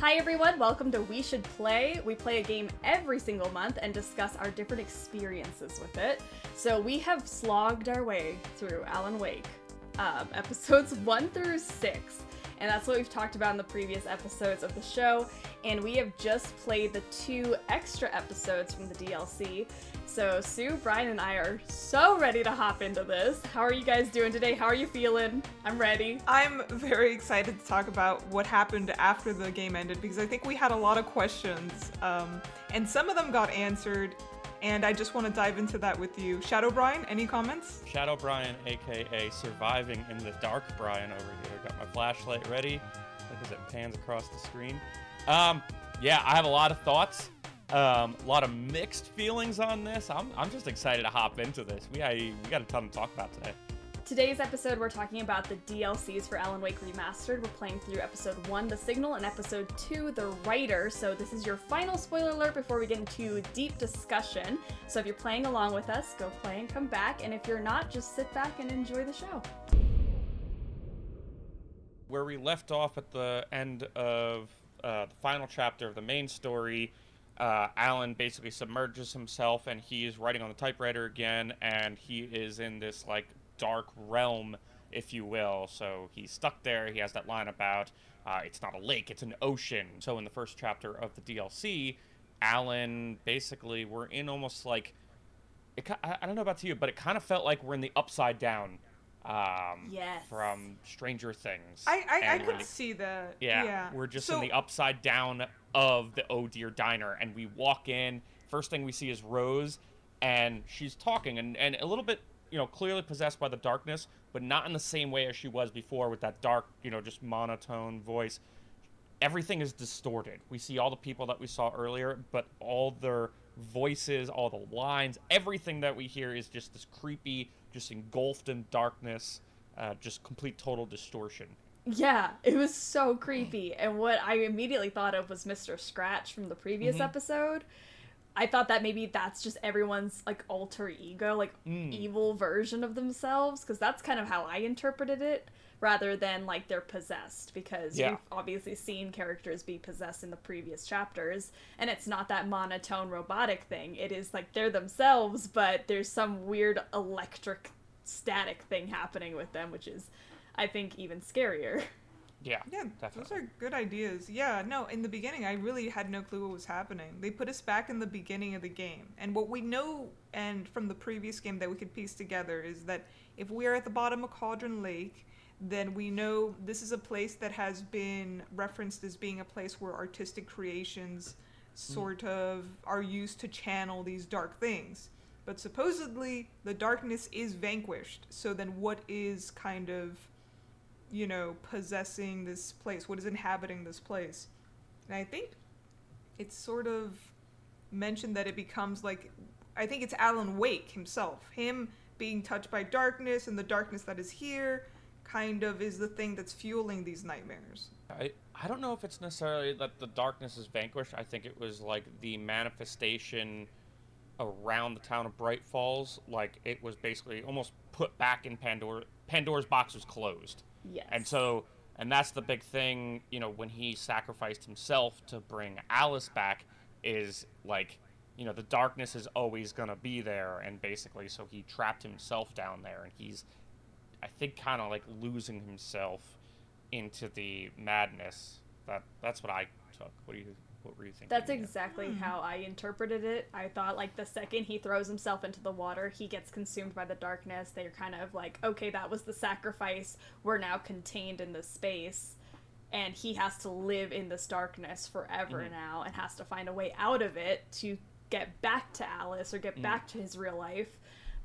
Hi everyone, welcome to We Should Play. We play a game every single month and discuss our different experiences with it. So we have slogged our way through Alan Wake, um, episodes 1 through 6. And that's what we've talked about in the previous episodes of the show. And we have just played the two extra episodes from the DLC. So Sue, Brian, and I are so ready to hop into this. How are you guys doing today? How are you feeling? I'm ready. I'm very excited to talk about what happened after the game ended because I think we had a lot of questions, um, and some of them got answered. And I just want to dive into that with you. Shadow Brian, any comments? Shadow Brian, aka surviving in the dark Brian over here. Got my flashlight ready. Look as it pans across the screen. Um, yeah, I have a lot of thoughts. Um, a lot of mixed feelings on this. I'm, I'm just excited to hop into this. We, I, we got a ton to talk about today. Today's episode, we're talking about the DLCs for Alan Wake Remastered. We're playing through episode 1, The Signal, and episode 2, The Writer. So, this is your final spoiler alert before we get into deep discussion. So, if you're playing along with us, go play and come back. And if you're not, just sit back and enjoy the show. Where we left off at the end of uh, the final chapter of the main story, uh, Alan basically submerges himself and he's writing on the typewriter again, and he is in this like dark realm, if you will. So he's stuck there. He has that line about uh, it's not a lake, it's an ocean. So in the first chapter of the DLC, Alan basically we're in almost like it, I don't know about to you, but it kind of felt like we're in the upside down um, yes. from Stranger Things. I I, I could we're- see that. yeah, yeah. we're just so, in the upside down of the Oh Deer Diner, and we walk in. First thing we see is Rose, and she's talking, and, and a little bit, you know, clearly possessed by the darkness, but not in the same way as she was before with that dark, you know, just monotone voice. Everything is distorted. We see all the people that we saw earlier, but all their voices, all the lines, everything that we hear is just this creepy, just engulfed in darkness, uh, just complete total distortion. Yeah, it was so creepy. And what I immediately thought of was Mr. Scratch from the previous Mhm. episode. I thought that maybe that's just everyone's like alter ego, like Mm. evil version of themselves, because that's kind of how I interpreted it, rather than like they're possessed. Because Yeah. we've obviously seen characters be possessed in the previous chapters, and it's not that monotone robotic thing. It is like they're themselves, but there's some weird electric static thing happening with them, which is, I think, even scarier. Yeah, Yeah, definitely. those are good ideas. Yeah, no, in the beginning, I really had no clue what was happening. They put us back in the beginning of the game. And what we know, and from the previous game that we could piece together, is that if we are at the bottom of Cauldron Lake, then we know this is a place that has been referenced as being a place where artistic creations mm. sort of are used to channel these dark things. But supposedly, the darkness is vanquished. So then, what is kind of you know, possessing this place, what is inhabiting this place. And I think it's sort of mentioned that it becomes like I think it's Alan Wake himself. Him being touched by darkness and the darkness that is here kind of is the thing that's fueling these nightmares. I, I don't know if it's necessarily that the darkness is vanquished. I think it was like the manifestation around the town of Bright Falls. Like it was basically almost put back in Pandora. Pandora's box was closed. Yes. And so, and that's the big thing, you know, when he sacrificed himself to bring Alice back, is like, you know, the darkness is always going to be there. And basically, so he trapped himself down there. And he's, I think, kind of like losing himself into the madness. That That's what I took. What do you, what were you thinking? That's exactly Hmm. how I interpreted it. I thought like the second he throws himself into the water, he gets consumed by the darkness. They're kind of like, okay, that was the sacrifice. We're now contained in this space. And he has to live in this darkness forever Mhm. now and has to find a way out of it to get back to Alice or get Mhm. back to his real life.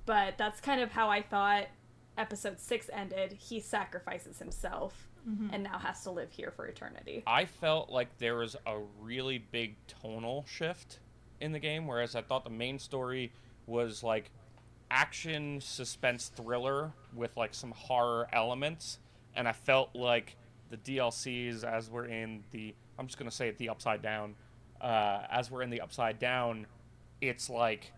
But that's kind of how I thought episode 6 ended. He sacrifices himself and now has to live here for eternity. I felt like there was a really big tonal shift in the game, whereas I thought the main story was like action, suspense, thriller with like some horror elements, and I felt like the DLCs, as we're in the, I'm just gonna say it, the Upside Down, uh, as we're in the Upside Down, it's like,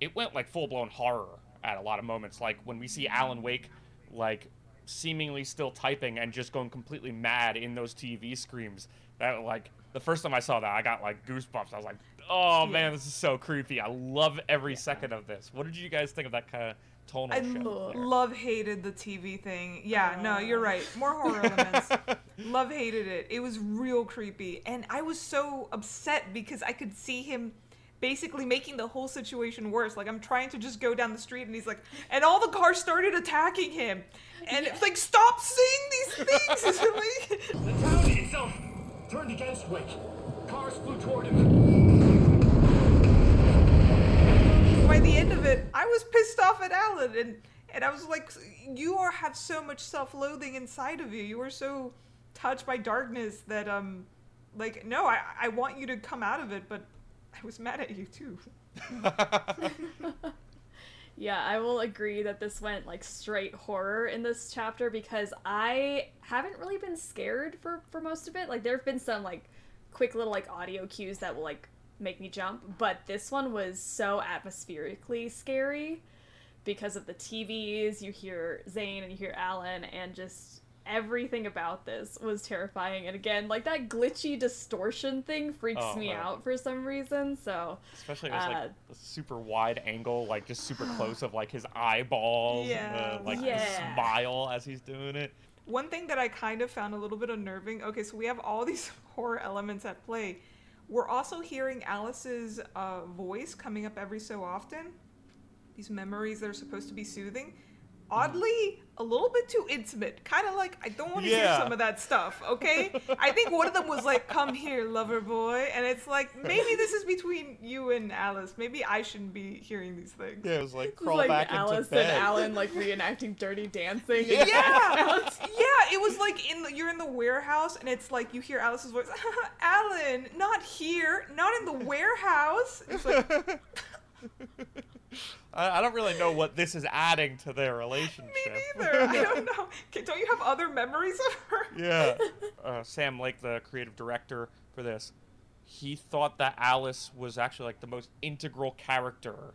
it went like full blown horror at a lot of moments. Like when we see Alan Wake, like seemingly still typing and just going completely mad in those TV screams. That like the first time I saw that, I got like goosebumps. I was like, "Oh Yeah. man, this is so creepy." I love every second of this. What did you guys think of that kind of tonal I shift? l- there? love hated the TV thing. Yeah, no, Uh. you're right. More horror elements. love hated it. It was real creepy, and I was so upset because I could see him basically making the whole situation worse. Like I'm trying to just go down the street, and he's like, and all the cars started attacking him, and it's like, stop saying these things. The town itself turned against Wake. Cars flew toward him. by the end of it, I was pissed off at Alan, and and I was like, you are have so much self-loathing inside of you. You are so touched by darkness that um, like no, I I want you to come out of it, but I was mad at you too. Yeah, I will agree that this went like straight horror in this chapter because I haven't really been scared for for most of it. Like there have been some like quick little like audio cues that will like make me jump, but this one was so atmospherically scary because of the TVs. You hear Zane and you hear Alan and just everything about this was terrifying. And again, like that glitchy distortion thing freaks Oh, me wow. out for some reason. So Especially it was like Uh, a super wide angle, like just super close of like his eyeballs, Yeah. and the, like Yeah. the smile as he's doing it. One thing that I kind of found a little bit unnerving. Okay, so we have all these horror elements at play. We're also hearing Alice's uh, voice coming up every so often. These memories that are supposed to be soothing. Oddly, a little bit too intimate. Kind of like I don't want to hear some of that stuff. Okay, I think one of them was like, "Come here, lover boy," and it's like maybe this is between you and Alice. Maybe I shouldn't be hearing these things. Yeah, it was like It's crawl like back Alice into bed. and Alan like reenacting Dirty Dancing. Yeah. Yeah, yeah. It was like in the, you're in the warehouse, and it's like you hear Alice's voice. Alan, not here, not in the warehouse. It's like I, I don't really know what this is adding to their relationship. me neither. I don't know. Don't you have other memories of her? yeah. Uh, Sam Lake, the creative director for this, he thought that Alice was actually like the most integral character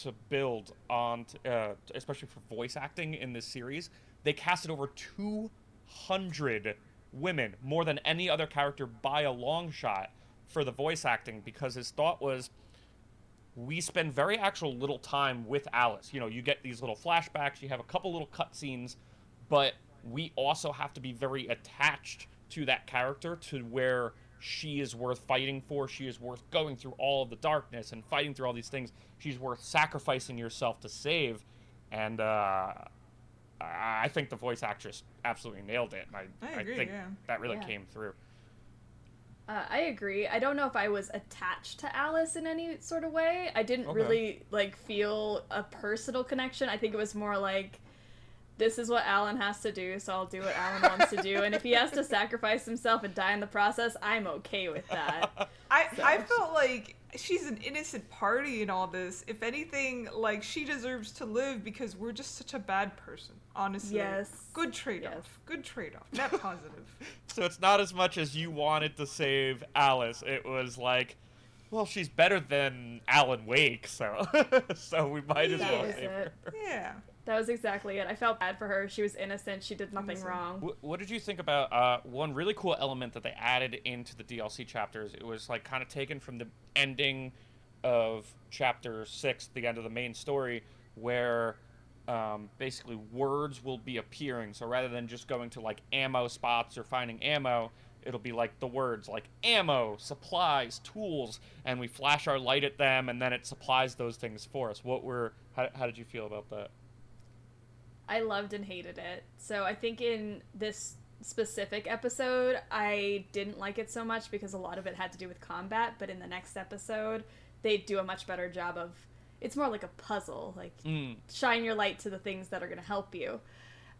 to build on, t- uh, especially for voice acting in this series. They casted over 200 women, more than any other character by a long shot, for the voice acting because his thought was we spend very actual little time with Alice. You know, you get these little flashbacks, you have a couple little cutscenes, but we also have to be very attached to that character to where she is worth fighting for. She is worth going through all of the darkness and fighting through all these things. She's worth sacrificing yourself to save. And uh, I I think the voice actress absolutely nailed it. And I, I agree, think yeah. that really Yeah. came through. Uh, I agree. I don't know if I was attached to Alice in any sort of way. I didn't Okay. really like feel a personal connection. I think it was more like this is what Alan has to do, so I'll do what Alan wants to do. And if he has to sacrifice himself and die in the process, I'm okay with that. I So- I felt like she's an innocent party in all this. If anything, like she deserves to live because we're just such a bad person. Honestly. Yes. Good trade off. Yes. Good trade off. Net positive. So it's not as much as you wanted to save Alice. It was like, well, she's better than Alan Wake, so so we might as That well was save her. yeah. That was exactly it. I felt bad for her. She was innocent. She did nothing Innocent. wrong. Wh- What did you think about uh, one really cool element that they added into the DLC chapters? It was like kind of taken from the ending of chapter six, the end of the main story, where um, basically words will be appearing. So rather than just going to like ammo spots or finding ammo, it'll be like the words like ammo, supplies, tools, and we flash our light at them, and then it supplies those things for us. What were how, how did you feel about that? I loved and hated it. So I think in this specific episode, I didn't like it so much because a lot of it had to do with combat, but in the next episode, they do a much better job of it's more like a puzzle, like Mm. shine your light to the things that are going to help you.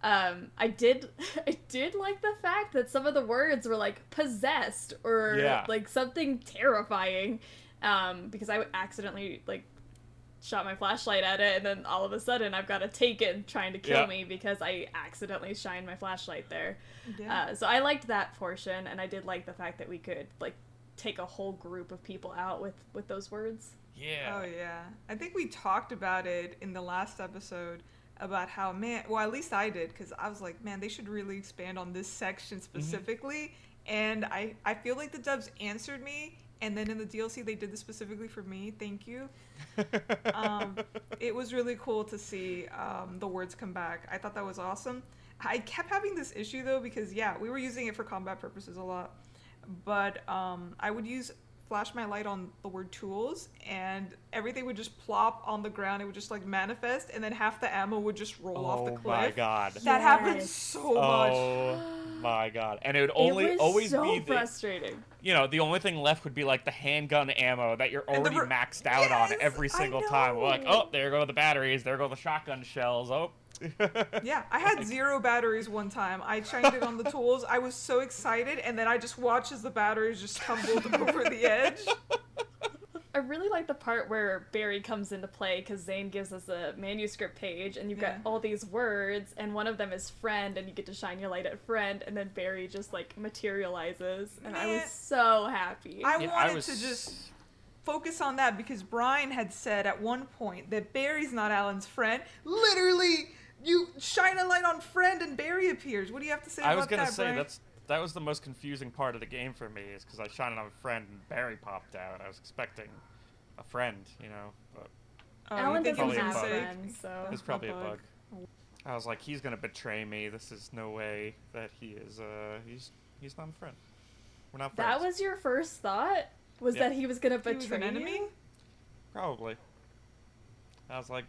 Um, I did, I did like the fact that some of the words were like possessed or Yeah. like something terrifying, um, because I accidentally like shot my flashlight at it, and then all of a sudden I've got a taken trying to kill Yeah. me because I accidentally shined my flashlight there. Yeah. Uh, so I liked that portion, and I did like the fact that we could like take a whole group of people out with with those words. Yeah. Oh yeah. I think we talked about it in the last episode about how man, well at least I did cuz I was like, man, they should really expand on this section specifically and I I feel like the devs answered me, and then in the DLC they did this specifically for me. Thank you. Um, it was really cool to see um, the words come back. I thought that was awesome. I kept having this issue though because yeah, we were using it for combat purposes a lot, but um, I would use flash my light on the word tools and everything would just plop on the ground. It would just like manifest, and then half the ammo would just roll off the oh cliff. my god. That happens Yes. so much. Oh my god. And it would only it was always so be the frustrating. you know, the only thing left would be like the handgun ammo that you're already re- maxed out Yes, on every single time. We're like, oh, there go the batteries, there go the shotgun shells. Oh. Yeah, I had zero batteries one time. I shined it on the tools. I was so excited, and then I just watched as the batteries just tumbled over the edge. I really like the part where Barry comes into play because Zane gives us a manuscript page, and you've Yeah. got all these words, and one of them is friend, and you get to shine your light at friend, and then Barry just like materializes, and I was so happy. I Yeah, wanted was to just focus on that because Brian had said at one point that Barry's not Alan's friend. Literally, you shine a light on friend and Barry appears. What do you have to say about that I was gonna that, say Brian? that's that was the most confusing part of the game for me is because I shot it on a friend and Barry popped out. I was expecting a friend, you know, but Oh, Alan doesn't was Probably a have friends, so it's probably a bug. bug. I was like, he's gonna betray me. This is no way that he is. Uh, he's he's not a friend. We're not friends. that was your first thought. Was Yeah. that he was gonna He was betray an enemy? you? Probably. I was like,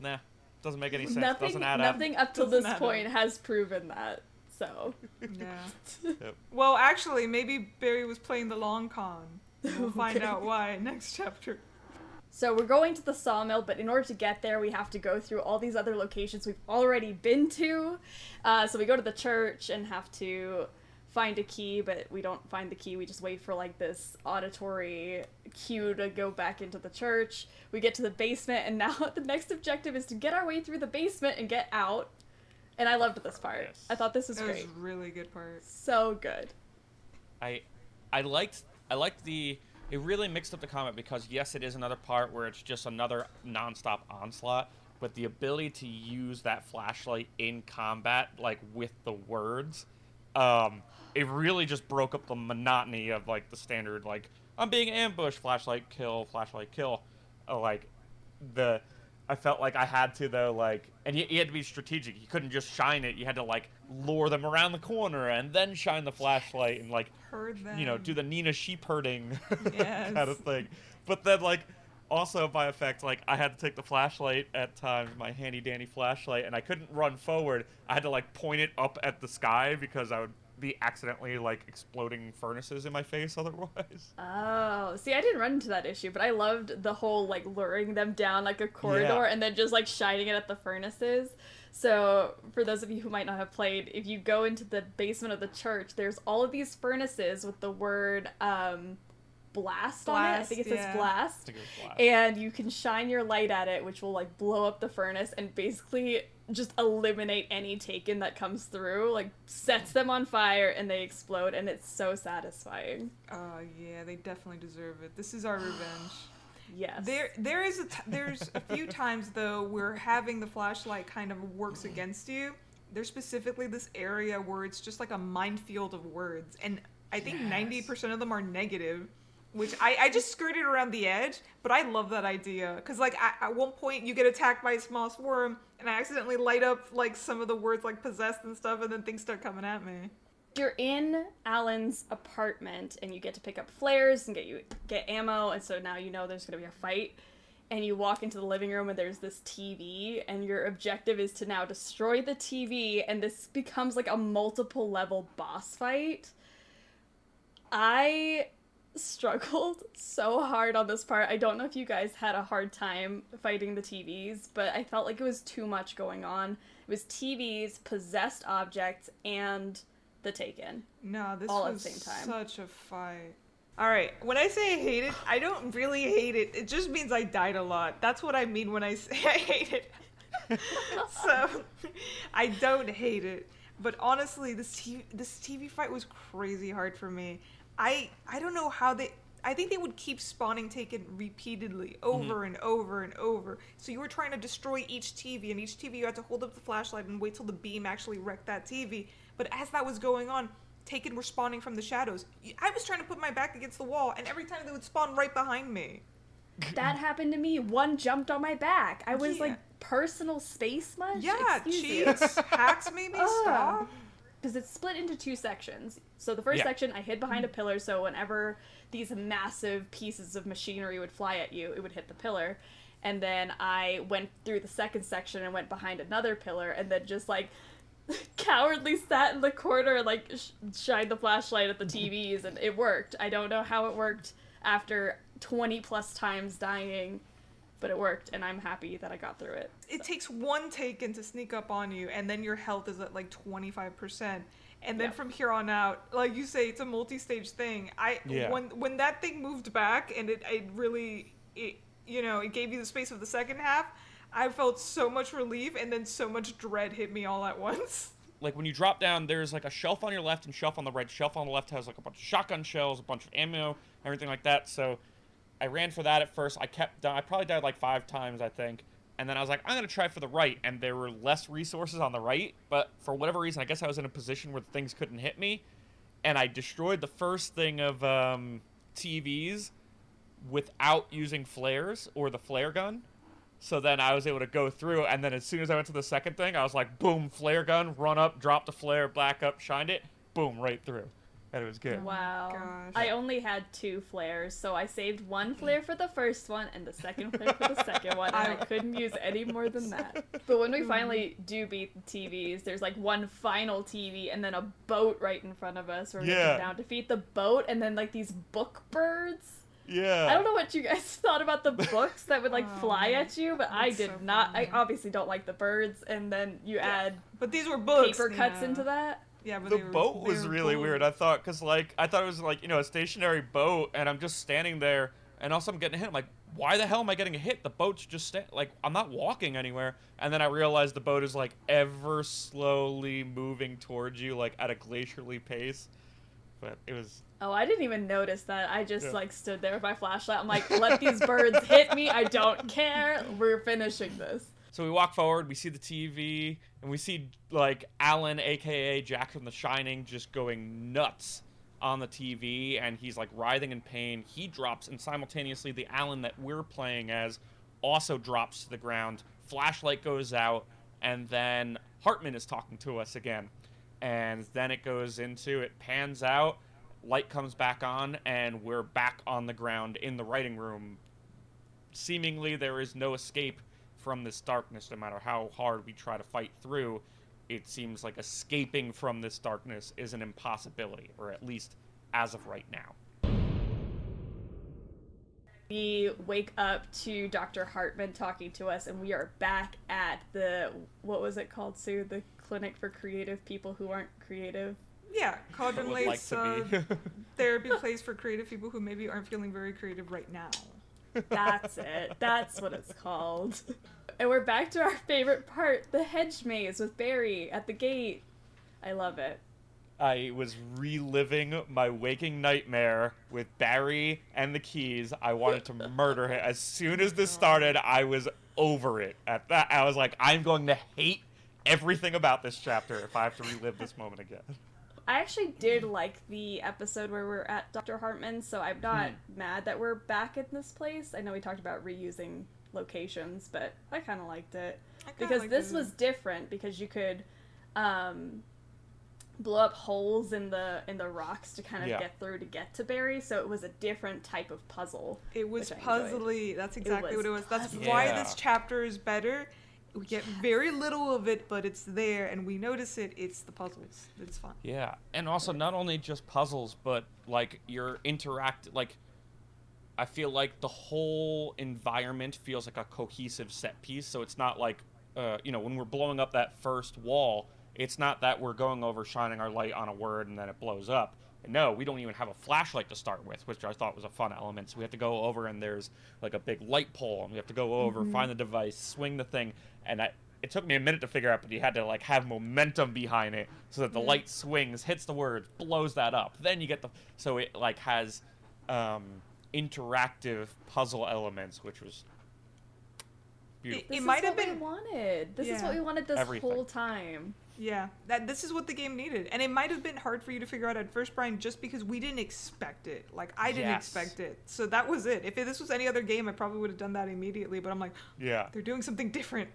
nah, doesn't make any sense. Nothing, doesn't add nothing up till Doesn't this point up. has proven that. So Yeah. Yep. Well, actually, maybe Barry was playing the long con. We'll find out why next chapter. So we're going to the sawmill, but in order to get there, we have to go through all these other locations we've already been to. Uh, so we go to the church and have to find a key, but we don't find the key. We just wait for like this auditory cue to go back into the church. We get to the basement, and now the next objective is to get our way through the basement and get out. And I loved this part. Yes. I thought this was That was great. a really good part. So good. I I liked I liked the it really mixed up the combat because yes it is another part where it's just another nonstop onslaught but the ability to use that flashlight in combat like with the words um it really just broke up the monotony of like the standard like I'm being ambushed flashlight kill flashlight kill uh, like the I felt like I had to though like and you, you had to be strategic you couldn't just shine it you had to like lure them around the corner and then shine the flashlight and like you know, do the Nina sheep herding Yes. kind of thing. But then, like, also by effect, like, I had to take the flashlight at times, my handy dandy flashlight, and I couldn't run forward. I had to, like, point it up at the sky because I would be accidentally, like, exploding furnaces in my face otherwise. Oh, see, I didn't run into that issue, but I loved the whole like luring them down like a corridor Yeah. and then just like shining it at the furnaces. So, for those of you who might not have played, if you go into the basement of the church, there's all of these furnaces with the word um, blast, on it. I think it says yeah. I blast. think it was blast. And you can shine your light at it, which will like blow up the furnace and basically just eliminate any taken that comes through. Like sets them on fire and they explode, and it's so satisfying. Oh yeah, they definitely deserve it. This is our revenge. Yes. There, there is a t- there's a few times though where having the flashlight kind of works mm-hmm. against you. There's specifically this area where it's just like a minefield of words, and I think ninety percent of them are negative, which I, I just skirted around the edge. But I love that idea because like at, at one point you get attacked by a small swarm, and I accidentally light up like some of the words like possessed and stuff, and then things start coming at me. you're in Alan's apartment and you get to pick up flares and get you get ammo and so now you know there's going to be a fight and you walk into the living room and there's this TV and your objective is to now destroy the TV and this becomes like a multiple level boss fight. I struggled so hard on this part. I don't know if you guys had a hard time fighting the TVs, but I felt like it was too much going on. It was TVs, possessed objects, and the Taken. No, this All at was the same time. such a fight. All right, when I say I hate it, I don't really hate it. It just means I died a lot. That's what I mean when I say I hate it. so, I don't hate it. But honestly, this TV, this TV fight was crazy hard for me. I I don't know how they. I think they would keep spawning taken repeatedly, over mm-hmm. and over and over. So you were trying to destroy each TV, and each TV you had to hold up the flashlight and wait till the beam actually wrecked that TV. But as that was going on, taken were spawning from the shadows. I was trying to put my back against the wall, and every time they would spawn right behind me. That happened to me. One jumped on my back. I was Yeah. like, personal space much? Yeah, Excuse you. cheats, hacks, maybe. Ugh. Stop. because it's split into two sections. So the first Yeah. section, I hid behind a mm. pillar, so whenever these massive pieces of machinery would fly at you, it would hit the pillar. And then I went through the second section and went behind another pillar, and then just like cowardly sat in the corner and like sh- shined the flashlight at the TVs, and it worked. I don't know how it worked after 20 plus times dying, but it worked, and I'm happy that I got through it. It takes one taken to sneak up on you, and then your health is at like 25%. And then Yeah. from here on out, like you say, it's a multi-stage thing. I Yeah. when when that thing moved back and it, it really it you know it gave you the space of the second half. I felt so much relief, and then so much dread hit me all at once. like when you drop down, there's like a shelf on your left and shelf on the right. Shelf on the left has like a bunch of shotgun shells, a bunch of ammo, everything like that. So I ran for that at first. I kept, I probably died like five times, I think. And then I was like, I'm gonna try for the right, and there were less resources on the right. But for whatever reason, I guess I was in a position where things couldn't hit me, and I destroyed the first thing of um, TVs without using flares or the flare gun. So then I was able to go through, and then as soon as I went to the second thing, I was like, boom, flare gun, run up, drop the flare, back up, shined it, boom, right through. And it was good. Wow. gosh. I only had two flares, so I saved one flare for the first one and the second flare for the second one, and I I- couldn't use any more than that. But when we mm-hmm. finally do beat the TVs, there's like one final TV and then a boat right in front of us where we Yeah. come down, defeat the boat, and then like these book birds. Yeah. I don't know what you guys thought about the books that would like Oh, fly at you, but I did so not. I obviously don't like the birds, and then you add But these were books. paper cuts Nina. into that. Yeah, but the they were, boat was really gold. weird. I thought, cause like I thought it was like you know a stationary boat, and I'm just standing there, and also I'm getting hit. I'm like, why the hell am I getting hit? The boat's just sta- like I'm not walking anywhere. And then I realized the boat is like ever slowly moving towards you, like at a glacially pace. But it was Oh, I didn't even notice that. I just Yeah. like stood there with my flashlight. I'm like, let these birds hit me. I don't care. We're finishing this. So we walk forward, we see the TV, and we see like Alan, aka Jack from The Shining, just going nuts on the TV, and he's like writhing in pain. He drops, and simultaneously, the Alan that we're playing as also drops to the ground. Flashlight goes out, and then Hartman is talking to us again. And then it goes into it pans out, light comes back on, and we're back on the ground in the writing room seemingly there is no escape from this darkness no matter how hard we try to fight through it seems like escaping from this darkness is an impossibility or at least as of right now We wake up to Dr. Hartman talking to us, and we are back at the what was it called, Sue? The Clinic for Creative People Who Aren't Creative. Yeah, I Cauldron would like uh, therapy place for creative people who maybe aren't feeling very creative right now. That's it. That's what it's called. And we're back to our favorite part the hedge maze with Barry at the gate. I love it. i was reliving my waking nightmare with barry and the keys i wanted to murder him as soon as this started i was over it at that i was like i'm going to hate everything about this chapter if i have to relive this moment again I actually did like the episode where we're at Dr. Hartman, so I'm not Hmm. mad that we're back in this place. I know we talked about reusing locations, but I kind of liked it because like this the- was different because you could um, blow up holes in the in the rocks to kind of Yeah. get through to get to Barry. So it was a different type of puzzle. It was which I enjoyed. puzzly. That's exactly was what it was. That's why Yeah. this chapter is better. We get very little of it, but it's there, and we notice it. It's the puzzles. It's fun. Yeah, and also not only just puzzles, but like your interact like I feel like the whole environment feels like a cohesive set piece, so it's not like uh, you know, when we're blowing up that first wall, it's not that we're going over shining our light on a word and then it blows up. No, we don't even have a flashlight to start with, which I thought was a fun element. So we have to go over and there's like a big light pole, and we have to go over, find the device, swing the thing, and I, it took me a minute to figure out, but you had to like have momentum behind it so that the light swings, hits the words, blows that up. Then you get the so it like has um, interactive puzzle elements, which was beautiful. It, It is might have been- wanted. This is what we wanted this Everything. whole time. Yeah, that this is what the game needed, and it might have been hard for you to figure out at first, Brian, just because we didn't expect it. Like I didn't Yes. expect it, so that was it. If this was any other game, I probably would have done that immediately. But I'm like, Yeah. they're doing something different.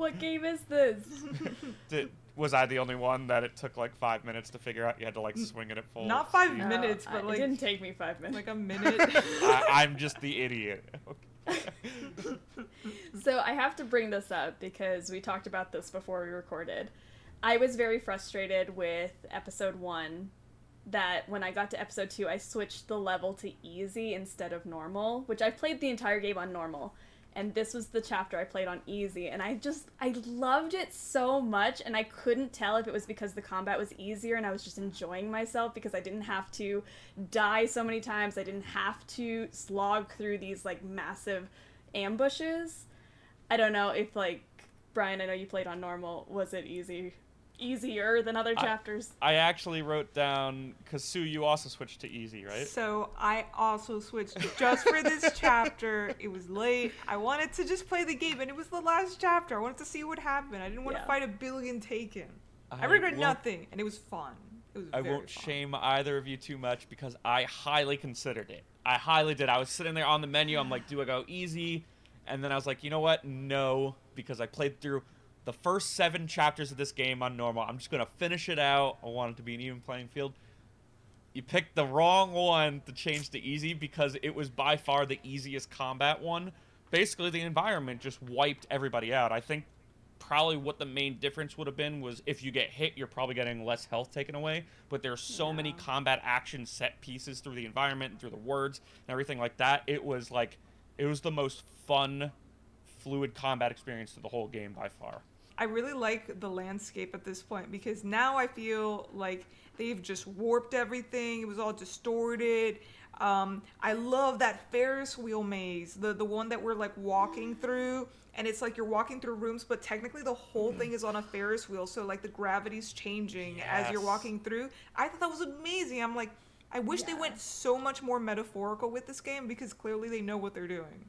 What game is this? Did, was I the only one that it took like five minutes to figure out? You had to like swing it at full. Not five speed? minutes, No, but uh, I- like it didn't take me five minutes. like a minute. I, I'm just the idiot. So I have to bring this up because we talked about this before we recorded. I was very frustrated with episode one that when I got to episode two, I switched the level to easy instead of normal, which I played the entire game on normal. And this was the chapter I played on easy, and I just I loved it so much, and I couldn't tell if it was because the combat was easier and I was just enjoying myself because I didn't have to die so many times. I didn't have to slog through these like massive ambushes. I don't know if like Brian, I know you played on normal. Was it easy, easier than other chapters? I actually wrote down because Sue, you also switched to easy, right? So I also switched just for this chapter. It was late. I wanted to just play the game, and it was the last chapter. I wanted to see what happened. I didn't want Yeah. to fight a billion taken. I, I regret nothing, and it was fun. It was. I very won't fun. shame either of you too much because I highly considered it. I highly did. I was sitting there on the menu. I'm like, do I go easy? And then I was like, you know what? No, because I played through the first seven chapters of this game on normal. I'm just gonna finish it out. I want it to be an even playing field. You picked the wrong one to change to easy because it was by far the easiest combat one. Basically, the environment just wiped everybody out. I think probably what the main difference would have been was if you get hit, you're probably getting less health taken away. But there's so many combat action set pieces through the environment and through the words and everything like that. It was like, it was the most fun, fluid combat experience to the whole game by far. I really like the landscape at this point because now I feel like they've just warped everything. It was all distorted. Um, I love that Ferris wheel maze, the the one that we're like walking through, and it's like you're walking through rooms, but technically the whole thing is on a Ferris wheel, so like the gravity's changing as you're walking through. I thought that was amazing. I'm like, I wish they went so much more metaphorical with this game because clearly they know what they're doing.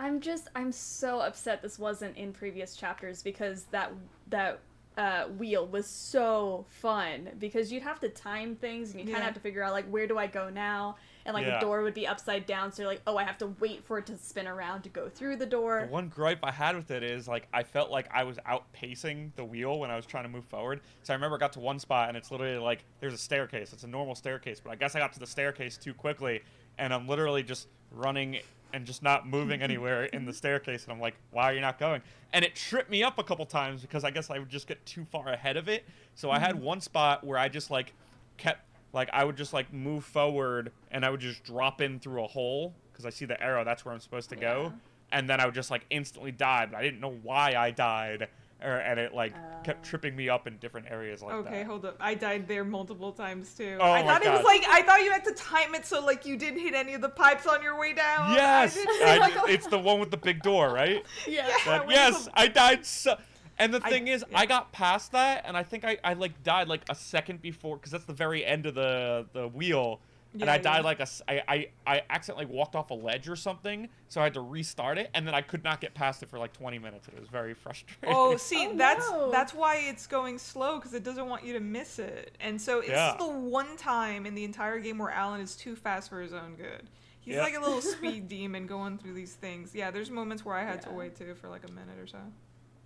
I'm just I'm so upset this wasn't in previous chapters because that that uh, wheel was so fun because you'd have to time things and you kind Yeah. of have to figure out like where do I go now and like Yeah. the door would be upside down so you're like oh I have to wait for it to spin around to go through the door. The one gripe I had with it is like I felt like I was outpacing the wheel when I was trying to move forward. So I remember I got to one spot and it's literally like there's a staircase. It's a normal staircase, but I guess I got to the staircase too quickly and I'm literally just running and just not moving anywhere in the staircase and I'm like, "Why are you not going?" And it tripped me up a couple times because I guess I would just get too far ahead of it. So I had mm-hmm. one spot where I just like kept like I would just like move forward and I would just drop in through a hole because I see the arrow. That's where I'm supposed to go and then I would just like instantly die, but I didn't know why I died, or, and it like kept Oh. tripping me up in different areas like that. okay, that. hold up. I died there multiple times too. Oh I my thought it was like I thought you had to time it so like you didn't hit any of the pipes on your way down. Yes, I didn't- I- it's the one with the big door, right? Yeah. That- with yes, the- I died so. And the I- thing is, yeah. I got past that, and I think I, I like died like a second before, because that's the very end of the the wheel. And I died yeah. like a, s- I, I, I accidentally walked off a ledge or something, so I had to restart it, and then I could not get past it for like 20 minutes. It was very frustrating. Oh, see, Oh, that's no. that's why it's going slow because it doesn't want you to miss it. And so it's Yeah. the one time in the entire game where Alan is too fast for his own good. He's Yeah. like a little speed demon going through these things. Yeah, there's moments where I had to wait too for like a minute or so.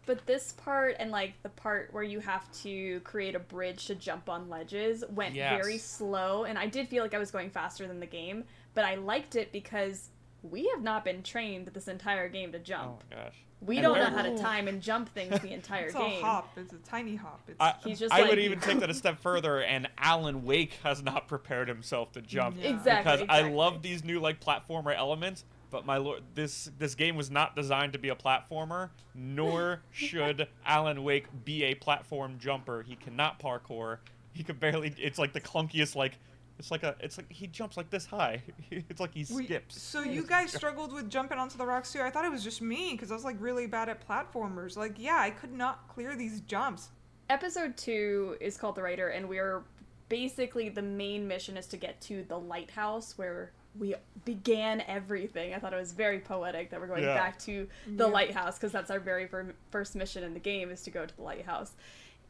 But this part and like the part where you have to create a bridge to jump on ledges went Yes. very slow and I did feel like I was going faster than the game, but I liked it because we have not been trained this entire game to oh jump. my gosh. we And don't know how to time and jump things the entire It's game. a hop. It's a tiny hop. It's I, He's just I like- would even take that a step further, and Alan Wake has not prepared himself to jump Yeah. Exactly, because I love these new like platformer elements. But my lord, this this game was not designed to be a platformer, nor should Alan Wake be a platform jumper. He cannot parkour. He could barely. It's like the clunkiest. Like it's like a. It's like he jumps like this high. It's like he We- skips. So you guys struggled with jumping onto the rocks too. I thought it was just me because I was like really bad at platformers. Like, yeah, I could not clear these jumps. Episode 2 is called The Writer and we're basically the main mission is to get to the lighthouse where we began everything. I thought it was very poetic that we're going Yeah. back to the Yeah. lighthouse because that's our very fir- first mission in the game is to go to the lighthouse.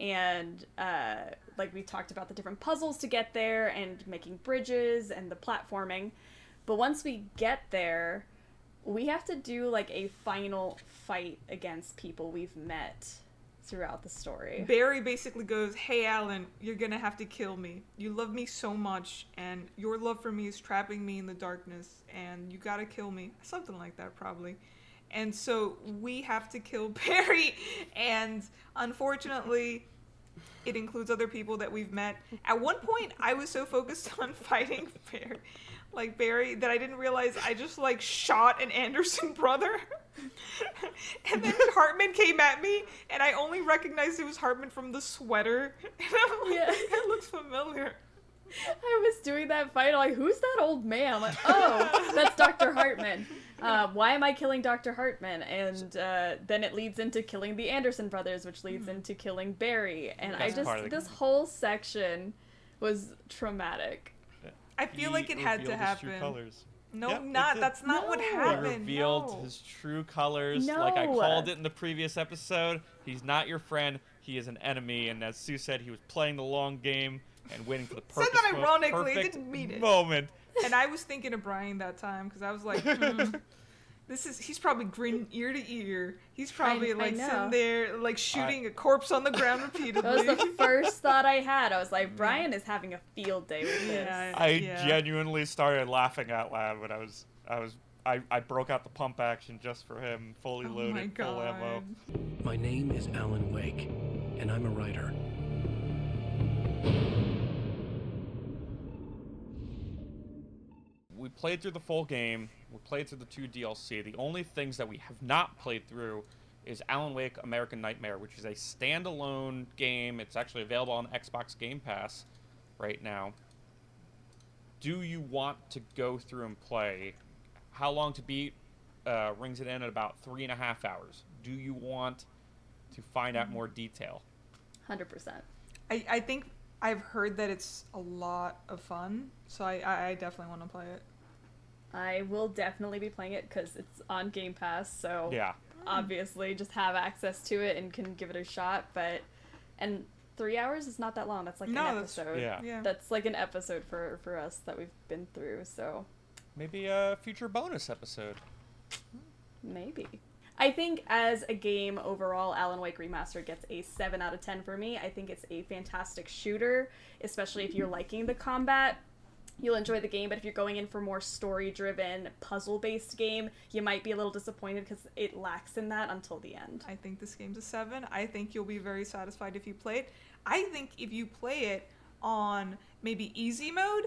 And uh, like we talked about the different puzzles to get there and making bridges and the platforming. But once we get there, we have to do like a final fight against people we've met throughout the story. Barry basically goes, Hey, Alan, you're gonna have to kill me. You love me so much, and your love for me is trapping me in the darkness, and you gotta kill me. Something like that, probably. And so we have to kill Barry, and unfortunately, it includes other people that we've met. At one point, I was so focused on fighting Barry, like Barry, that I didn't realize I just like shot an Anderson brother. and then Hartman came at me, and I only recognized it was Hartman from the sweater. And I'm like, Yeah. that looks familiar. I was doing that fight, I'm like, who's that old man? I'm like, oh, that's Dr. Hartman. Uh, why am I killing Dr. Hartman? And uh, then it leads into killing the Anderson brothers, which leads into killing Barry. And I That's part just, this game. whole section was traumatic. I feel like it had to revealed his true happen. colors. No, Yep, not. That's not what No. He He happened. revealed no. his true colors, like I called it in the previous episode. He's not your friend. He is an enemy, and as Sue said, he was playing the long game and waiting for the perfect. Said that ironically, perfect didn't mean it. moment. and I was thinking of Brian that time because I was like, hmm, this is he's probably grinning ear to ear. He's probably I like know. sitting there like shooting a corpse on the ground repeatedly. That was the first thought I had. I was like, Brian is having a field day with this. Yeah. I Yeah. genuinely started laughing out loud when I was I was I, I broke out the pump action just for him, fully oh my loaded, full ammo. My name is Alan Wake, and I'm a writer. we played through the full game. We played through the two DLC. The only things that we have not played through is Alan Wake American Nightmare, which is a standalone game. It's actually available on Xbox Game Pass right now. Do you want to go through and play? How long to beat? Uh, rings it in at about three and a half hours. Do you want to find out more detail? 100%. I, I think I've heard that it's a lot of fun, so I, I, I definitely want to play it. I will definitely be playing it because it's on Game Pass, so Yeah. obviously just have access to it and can give it a shot. But and three hours is not that long. That's like No, an that's- episode. Yeah. Yeah. That's like an episode for for us that we've been through. So Maybe a future bonus episode. maybe. I think as a game overall, Alan Wake Remastered gets a 7 out of 10 for me. I think it's a fantastic shooter, especially if you're liking the combat. You'll enjoy the game, but if you're going in for more story driven, puzzle based game, you might be a little disappointed because it lacks in that until the end. I think this game's a seven. I think you'll be very satisfied if you play it. I think if you play it on maybe easy mode,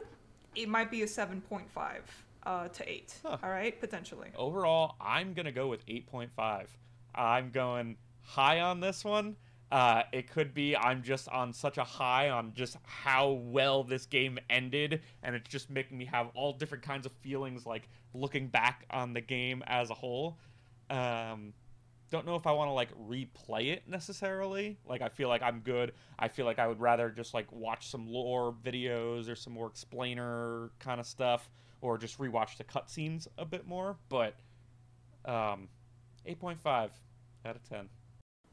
it might be a seven point five uh, to eight. Huh. All right, potentially. overall, I'm gonna go with 8.5. I'm going high on this one. Uh, it could be I'm just on such a high on just how well this game ended, and it's just making me have all different kinds of feelings, like looking back on the game as a whole. Um, don't know if I want to like replay it necessarily. Like I feel like I'm good. I feel like I would rather just like watch some lore videos or some more explainer kind of stuff, or just rewatch the cutscenes a bit more. But um, 8.5 out of 10.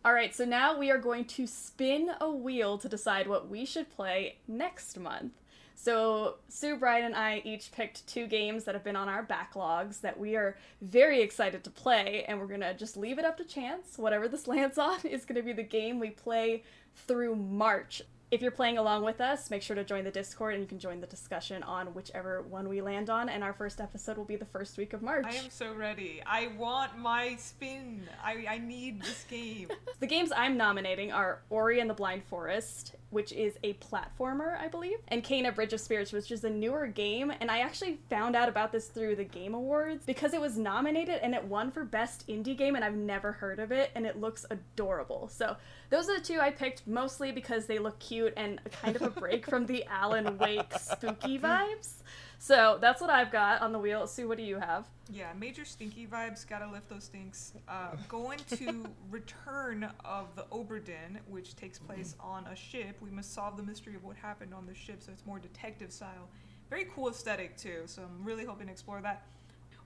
All right, so now we are going to spin a wheel to decide what we should play next month. So, Sue, Brian, and I each picked two games that have been on our backlogs that we are very excited to play, and we're gonna just leave it up to chance. Whatever this lands on is gonna be the game we play through March. If you're playing along with us, make sure to join the Discord and you can join the discussion on whichever one we land on. And our first episode will be the first week of March. I am so ready. I want my spin. I, I need this game. The games I'm nominating are Ori and the Blind Forest, which is a platformer, I believe, and Kena Bridge of Spirits, which is a newer game. And I actually found out about this through the Game Awards because it was nominated and it won for Best Indie Game, and I've never heard of it, and it looks adorable. So those are the two I picked mostly because they look cute and kind of a break from the Alan Wake spooky vibes. So that's what I've got on the wheel. Sue, what do you have? Yeah, major stinky vibes. Gotta lift those stinks. Uh, going to Return of the Obra Dinn, which takes place on a ship. We must solve the mystery of what happened on the ship, so it's more detective style. very cool aesthetic too. So I'm really hoping to explore that.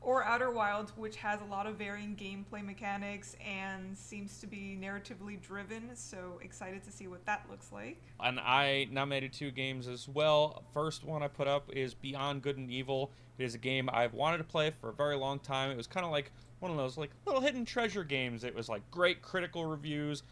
Or Outer Wilds, which has a lot of varying gameplay mechanics and seems to be narratively driven. So excited to see what that looks like. And I nominated two games as well. First one I put up is Beyond Good and Evil. It is a game I've wanted to play for a very long time. It was kind of like one of those like little hidden treasure games. It was like great critical reviews,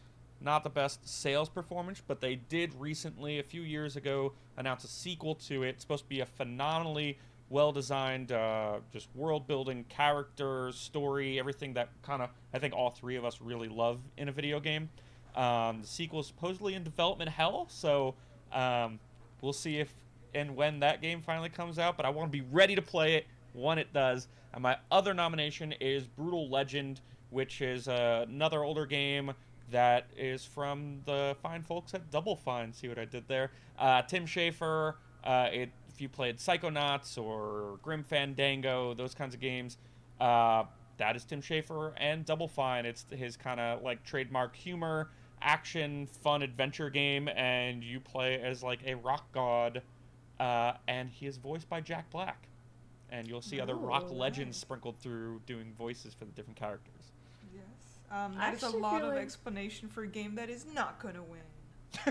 not the best sales performance, but they did recently, a few years ago, announce a sequel to it. It's supposed to be a phenomenally well designed, uh, just world building, character, story, everything that kind of I think all three of us really love in a video game. Um, the sequel is supposedly in development hell, so um, we'll see if and when that game finally comes out. But I want to be ready to play it when it does. And my other nomination is Brutal Legend, which is uh, another older game that is from the fine folks at Double Fine. See what I did there? Uh, Tim Schafer. Uh, it, if you played Psychonauts or Grim Fandango, those kinds of games, uh, that is Tim Schafer and Double Fine. It's his kind of like trademark humor, action, fun adventure game, and you play as like a rock god, uh, and he is voiced by Jack Black. And you'll see other rock Oh, legends sprinkled through doing voices for the different characters. Yes. Um, I that is a lot of like- explanation for a game that is not gonna win.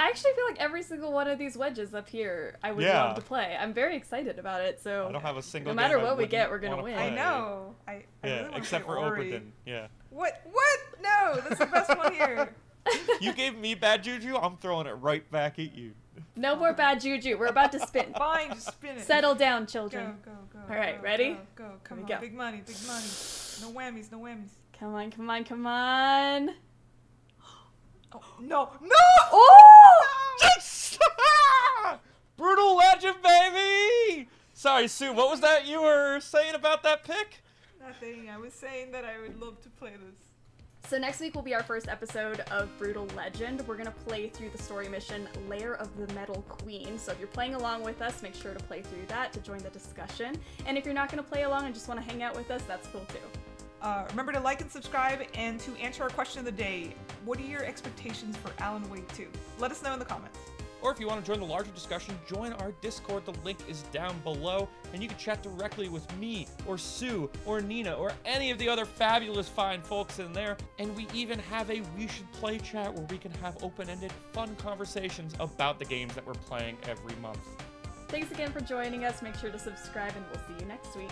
I actually feel like every single one of these wedges up here, I would Yeah. love to play. I'm very excited about it. So I don't have a single. no matter game I what we get, we're gonna wanna win. I know. I, I Yeah, really wanna except for Ori. Obra Dinn. Yeah. What? What? No, that's the best one here. You gave me bad juju. I'm throwing it right back at you. no more bad juju. We're about to spin. Fine, just spin it. Settle down, children. go, go. go. All right, go, ready? Go, go. Come on, go. big money, big money. No whammies, no whammies. Come on, come on, come on. Oh no, no! Oh! Yes! Brutal legend, baby. Sorry, Sue. What was that you were saying about that pick? Nothing. I was saying that I would love to play this. So next week will be our first episode of Brutal Legend. We're gonna play through the story mission Lair of the Metal Queen. So if you're playing along with us, make sure to play through that to join the discussion. And if you're not gonna play along and just want to hang out with us, that's cool too. Uh, remember to like and subscribe, and to answer our question of the day, what are your expectations for Alan Wake 2? Let us know in the comments. Or if you want to join the larger discussion, join our Discord. The link is down below, and you can chat directly with me, or Sue, or Nina, or any of the other fabulous fine folks in there. And we even have a We Should Play chat where we can have open ended, fun conversations about the games that we're playing every month. Thanks again for joining us. Make sure to subscribe, and we'll see you next week.